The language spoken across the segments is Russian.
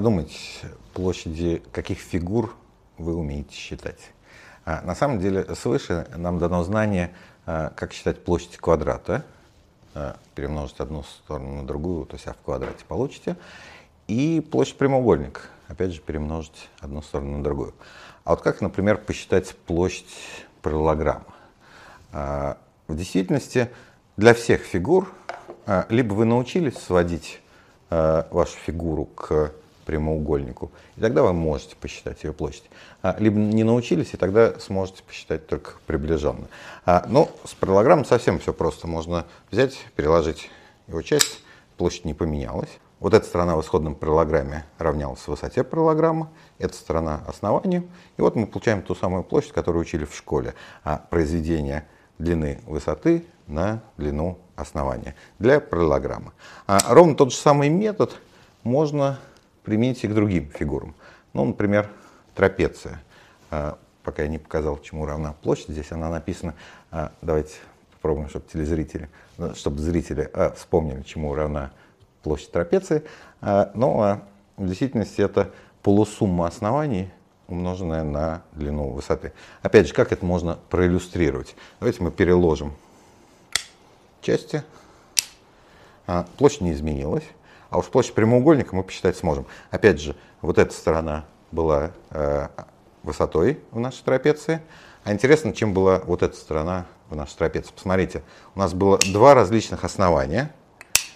задумайтесь, площади каких фигур вы умеете считать. А, на самом деле свыше нам дано знание, а, как считать площадь квадрата, а, перемножить одну сторону на другую, то есть а в квадрате получите, и площадь прямоугольника, опять же перемножить одну сторону на другую. А вот как, например, посчитать площадь параллограмма? В действительности для всех фигур либо вы научились сводить вашу фигуру к прямоугольнику. И тогда вы можете посчитать ее площадь. А, либо не научились, и тогда сможете посчитать только приближенно. А, но ну, с параллограммом совсем все просто. Можно взять, переложить его часть, площадь не поменялась. Вот эта сторона в исходном параллограмме равнялась высоте параллограмма, эта сторона основанию. И вот мы получаем ту самую площадь, которую учили в школе. А произведение длины высоты на длину основания для параллограмма. А ровно тот же самый метод можно примените к другим фигурам. Ну, например, трапеция. А, пока я не показал, чему равна площадь, здесь она написана. А, давайте попробуем, чтобы телезрители, ну, чтобы зрители а, вспомнили, чему равна площадь трапеции. Но в действительности это полусумма оснований, умноженная на длину высоты. Опять же, как это можно проиллюстрировать? Давайте мы переложим части. Площадь не изменилась. А уж площадь прямоугольника мы посчитать сможем. Опять же, вот эта сторона была э, высотой в нашей трапеции. А интересно, чем была вот эта сторона в нашей трапеции. Посмотрите, у нас было два различных основания.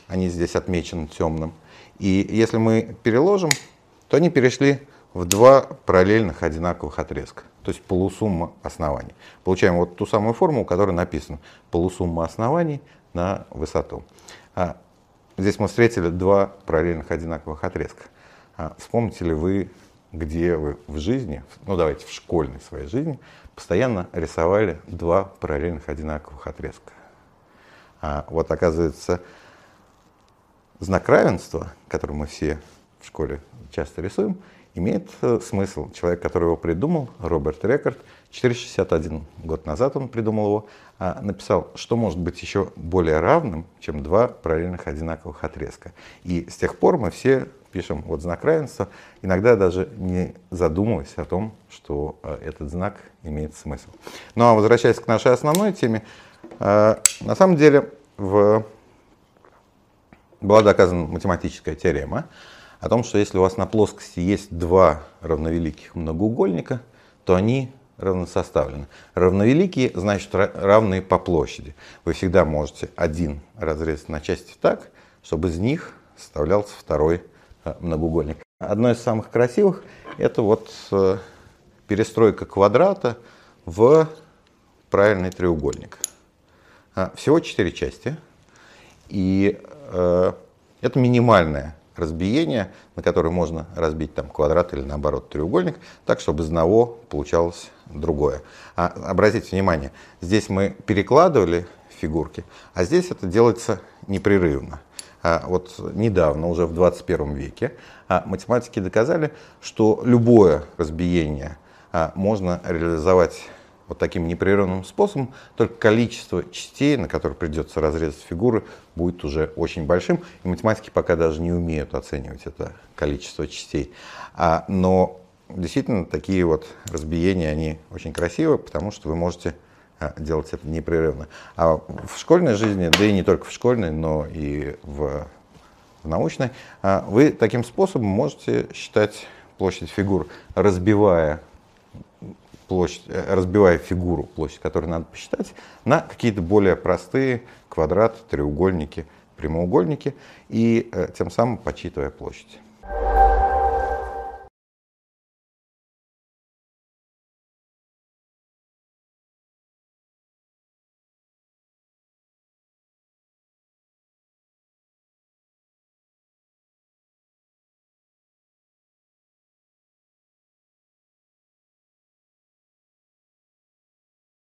Они здесь отмечены темным. И если мы переложим, то они перешли в два параллельных одинаковых отрезка, то есть полусумма оснований. Получаем вот ту самую формулу, которая написана полусумма оснований на высоту. А Здесь мы встретили два параллельных одинаковых отрезка. А вспомните ли вы, где вы в жизни, ну давайте в школьной своей жизни, постоянно рисовали два параллельных одинаковых отрезка? А вот оказывается, знак равенства, который мы все в школе часто рисуем, имеет э, смысл. Человек, который его придумал, Роберт Рекорд, 461 год назад он придумал его, а, написал, что может быть еще более равным, чем два параллельных одинаковых отрезка. И с тех пор мы все пишем вот знак равенства, иногда даже не задумываясь о том, что а, этот знак имеет смысл. Ну а возвращаясь к нашей основной теме, а, на самом деле в... была доказана математическая теорема, о том, что если у вас на плоскости есть два равновеликих многоугольника, то они равносоставлены. Равновеликие значит равные по площади. Вы всегда можете один разрезать на части так, чтобы из них составлялся второй э, многоугольник. Одно из самых красивых это вот э, перестройка квадрата в правильный треугольник. А, всего четыре части. И э, это минимальная разбиение, на которое можно разбить там квадрат или наоборот треугольник, так, чтобы из одного получалось другое. А, обратите внимание, здесь мы перекладывали фигурки, а здесь это делается непрерывно. А, вот недавно, уже в 21 веке, а, математики доказали, что любое разбиение а, можно реализовать вот таким непрерывным способом, только количество частей, на которые придется разрезать фигуры, будет уже очень большим. И математики пока даже не умеют оценивать это количество частей. А, но действительно такие вот разбиения, они очень красивые, потому что вы можете а, делать это непрерывно. А в школьной жизни, да и не только в школьной, но и в, в научной, а, вы таким способом можете считать площадь фигур, разбивая площадь, э, разбивая фигуру, площадь, которую надо посчитать, на какие-то более простые квадраты, треугольники, прямоугольники, и э, тем самым подсчитывая площадь.